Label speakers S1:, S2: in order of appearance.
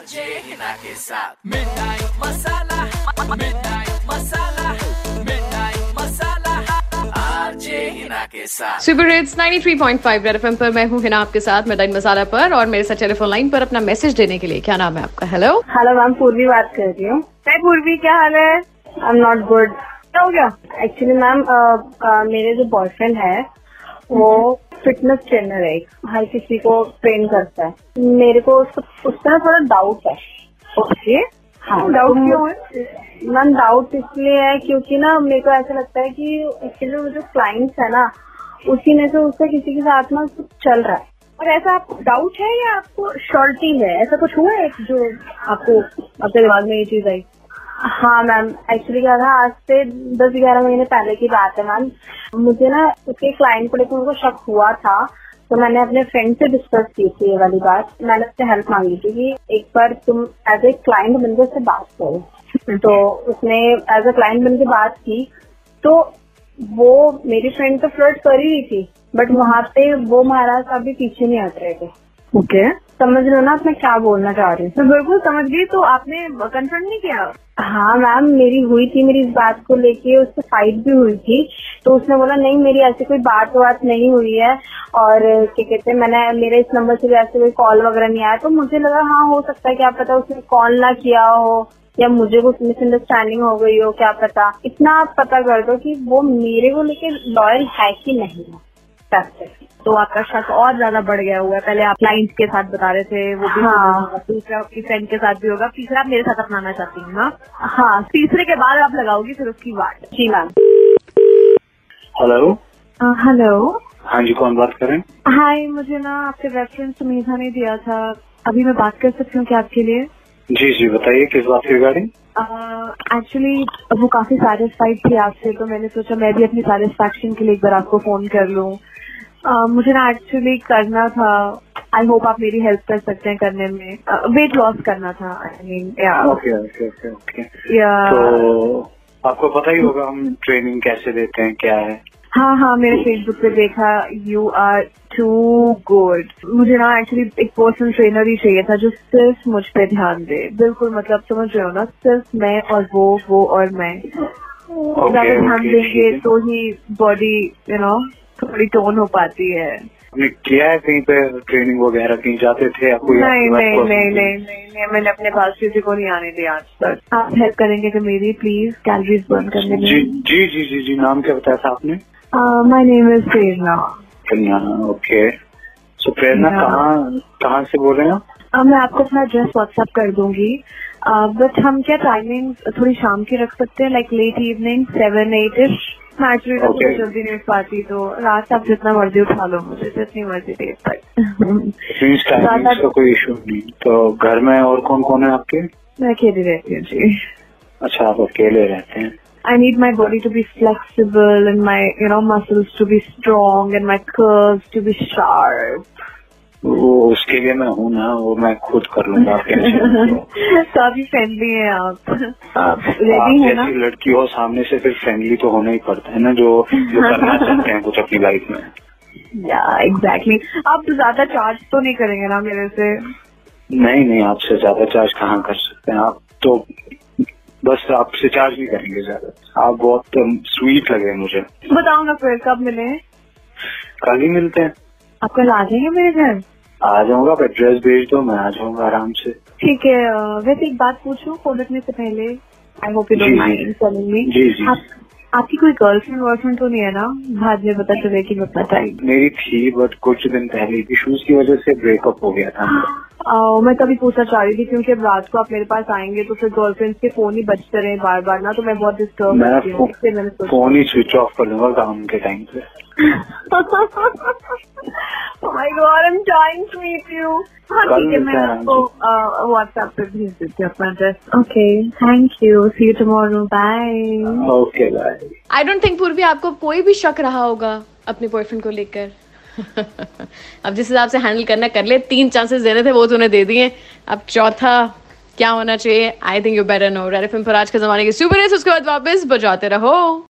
S1: RJ Hina के साथ मिठाई मसाला मिठाई मसाला मिठाई मसाला आरजे हिना के साथ
S2: सुपर हिट्स 93.5 रेड एफएम पर मैं हूँ हिना आपके साथ मिठाई मसाला पर और मेरे साथ टेलीफोन लाइन पर अपना मैसेज देने के लिए। क्या नाम है आपका? हेलो
S3: हेलो मैम पूर्वी बात कर रही हूँ। हाय पूर्वी क्या हाल है? आई एम नॉट गुड क्या हो गया? एक्चुअली मैम मेरे जो बॉयफ्रेंड है वो फिटनेस ट्रेनर है हर किसी को ट्रेन करता है। मेरे को उस उस पर थोड़ा डाउट है। ओके हाँ डाउट क्यों है? मैम डाउट इसलिए है क्योंकि ना मेरे को ऐसा लगता है कि एक्चुअली वो जो क्लाइंट्स है ना उसी में से उससे किसी के साथ ना कुछ चल रहा है। और ऐसा आपको डाउट है या आपको श्योरिटी है ऐसा कुछ हुआ है जो आपको आपके दिमाग में ये चीज़ आई? हाँ मैम एक्चुअली क्या था आज से दस ग्यारह महीने पहले की बात है मैम मुझे ना उसके क्लाइंट को लेकर उनको शक हुआ था तो मैंने अपने फ्रेंड से डिस्कस की थी ये वाली बात. मैंने उससे हेल्प मांगी थी कि एक बार तुम एज ए क्लाइंट बनकर उससे बात करो. तो उसने एज ए क्लाइंट बनकर बात की तो वो मेरी फ्रेंड तो फ्लर्ट कर ही रही थी बट वहाँ पे वो महाराज अभी पीछे नहीं हट रहे थे.
S4: ओके
S3: समझ लो ना मैं क्या बोलना चाह रही हूँ।
S4: बिल्कुल समझ गई तो आपने कंफर्म नहीं किया?
S3: हाँ मैम मेरी हुई थी मेरी इस बात को लेके उससे फाइट भी हुई थी तो उसने बोला नहीं मेरी ऐसी कोई बात बात नहीं हुई है। और क्या कहते हैं मैंने मेरे इस नंबर से भी ऐसे कोई कॉल वगैरह नहीं आया तो मुझे लगा हाँ हो सकता है क्या पता उसने कॉल ना किया हो या मुझे कुछ मिसअंडरस्टैंडिंग हो गई हो क्या पता। इतना आप पता कर दो कि वो मेरे को लेके लॉयल है कि नहीं। है
S4: तो आपका शक और ज़्यादा बढ़ गया हुआ है पहले आप क्लाइंट के साथ बता रहे थे वो भी
S3: हाँ।
S4: होगा, दूसरा आपकी फ्रेंड के साथ भी होगा। तीसरा आप मेरे साथ अपनाना चाहती हूँ ना?
S3: हाँ।
S4: तीसरे के बाद आप लगाओगी फिर उसकी वाट
S3: जी मैम।
S5: हेलो
S4: हेलो
S5: हाँ जी कौन बात कर? रहे हैं
S4: हाय मुझे ना आपके रेफरेंस सुमेधा ने दिया था। अभी मैं बात कर सकती हूँ क्या आपके लिए?
S5: जी जी बताइए किस बात की रिगार्डिंग
S4: एक्चुअली वो काफ़ी सेटिस्फाइड थी आपसे तो मैंने सोचा मैं भी अपनी सेटिस्फेक्शन के लिए एक बार आपको फ़ोन कर लूँ। Uh, मुझे ना एक्चुअली करना था। आई होप आप मेरी हेल्प कर सकते हैं करने में। वेट लॉस करना था आई मीन या
S5: आपको पता ही होगा हम ट्रेनिंग कैसे देते हैं क्या है।
S4: हाँ हाँ मेरे फेसबुक पे देखा यू आर टू गुड मुझे ना एक्चुअली एक पर्सनल ट्रेनर ही चाहिए था जो सिर्फ़ मुझ पे ध्यान दे। बिल्कुल मतलब समझ रहे हो ना? सिर्फ़ मैं और वो वो और मैं। ज़्यादा ध्यान देंगे तो ही बॉडी यू नो थोड़ी टोन हो पाती है।
S5: आपने किया है कहीं पे ट्रेनिंग वगैरह? कहीं जाते थे आपके
S4: नहीं नहीं नहीं नहीं नहीं मैंने अपने पास किसी को नहीं आने दिया आज तक। आप हेल्प करेंगे तो मेरी प्लीज़ कैलोरीज बर्न करने में।
S5: जी जी जी जी नाम क्या बताया था आपने?
S4: My name is Prerna
S5: Prerna okay so Prerna. कहाँ कहाँ से बोल रहे हैं आप?
S4: मैं आपको अपना एड्रेस व्हाट्सएप कर दूँगी. बट हम क्या टाइमिंग थोड़ी शाम की रख सकते हैं? Like late evening seven eight ish मैं एक्चुअली
S5: Okay.
S4: जल्दी नहीं उठ पाती तो रात आप जितना मर्ज़ी उठा लो मुझे जितनी मर्ज़ी देर तक.
S5: का कोई इशू नहीं. तो घर में और कौन कौन है आपके?
S4: मैं अकेले रहती हूँ जी.
S5: अच्छा आप अकेले रहते हैं.
S4: I need my body to be flexible and my, you know, muscles to be strong and my curves to be sharp.
S5: वो उसके लिए मैं हूँ ना वो मैं खुद कर लूँगा आप मत लो।
S4: फ्रेंडली हैं आप। आप है ना?
S5: जैसी लड़की हो सामने से फिर फ्रेंडली तो होना ही पड़ता है ना जो जो करना चाहते हैं कुछ अपनी लाइफ में।
S4: या एग्जैक्टली आप तो ज़्यादा चार्ज तो नहीं करेंगे ना मेरे से?
S5: नहीं नहीं आपसे ज़्यादा चार्ज कहाँ कर सकते हैं? आप तो आपसे चार्ज नहीं करेंगे ज़्यादा। आप बहुत स्वीट लगे मुझे।
S4: बताओ ना फिर कब मिले
S5: कल ही मिलते हैं।
S4: आप कल आ जाएँगे मेरे घर?
S5: आ जाऊँगा आप एड्रेस भेज दो मैं आ जाऊँगा आराम से।
S4: ठीक है वैसे एक बात पूछूँ फ़ोन रखने से पहले I hope you don't. Mind telling me
S5: जी, जी।
S4: आप आपकी कोई गर्लफ्रेंड वर्लफ्रेंड तो नहीं है ना? बाद में पता चले कि
S5: मेरी थी बट कुछ दिन पहले इश्यूज़ की वजह से ब्रेकअप हो गया था।
S4: आ, मैं तभी पूछना चाह रही थी क्योंकि अब रात को आप मेरे पास आएँगे तो फिर गर्लफ्रेंड के फ़ोन ही बजते रहे बार बार ना तो मैं बहुत डिस्टर्ब
S5: मैं
S4: होती हूँ। मैंने
S5: फ़ोन ही स्विच ऑफ़ कर दूँगा काम के टाइम पे।
S4: Oh my god, I'm dying to meet you. हाँ ठीक है मैं आपको व्हाट्सएप पे भेज देती हूँ अपना address okay thank you see you tomorrow bye
S5: okay bye
S2: I don't think Purvi आपको कोई भी शक रहा होगा अपने बॉयफ्रेंड को लेकर। अब जिस हिसाब से हैंडल करना कर ले। तीन चांसेस देने थे, वो तूने दे दिए। अब चौथा, क्या होना चाहिए? I think you better know red पर आज के जमाने के सुपर हिट्स उसके बाद वापस बजाते रहो।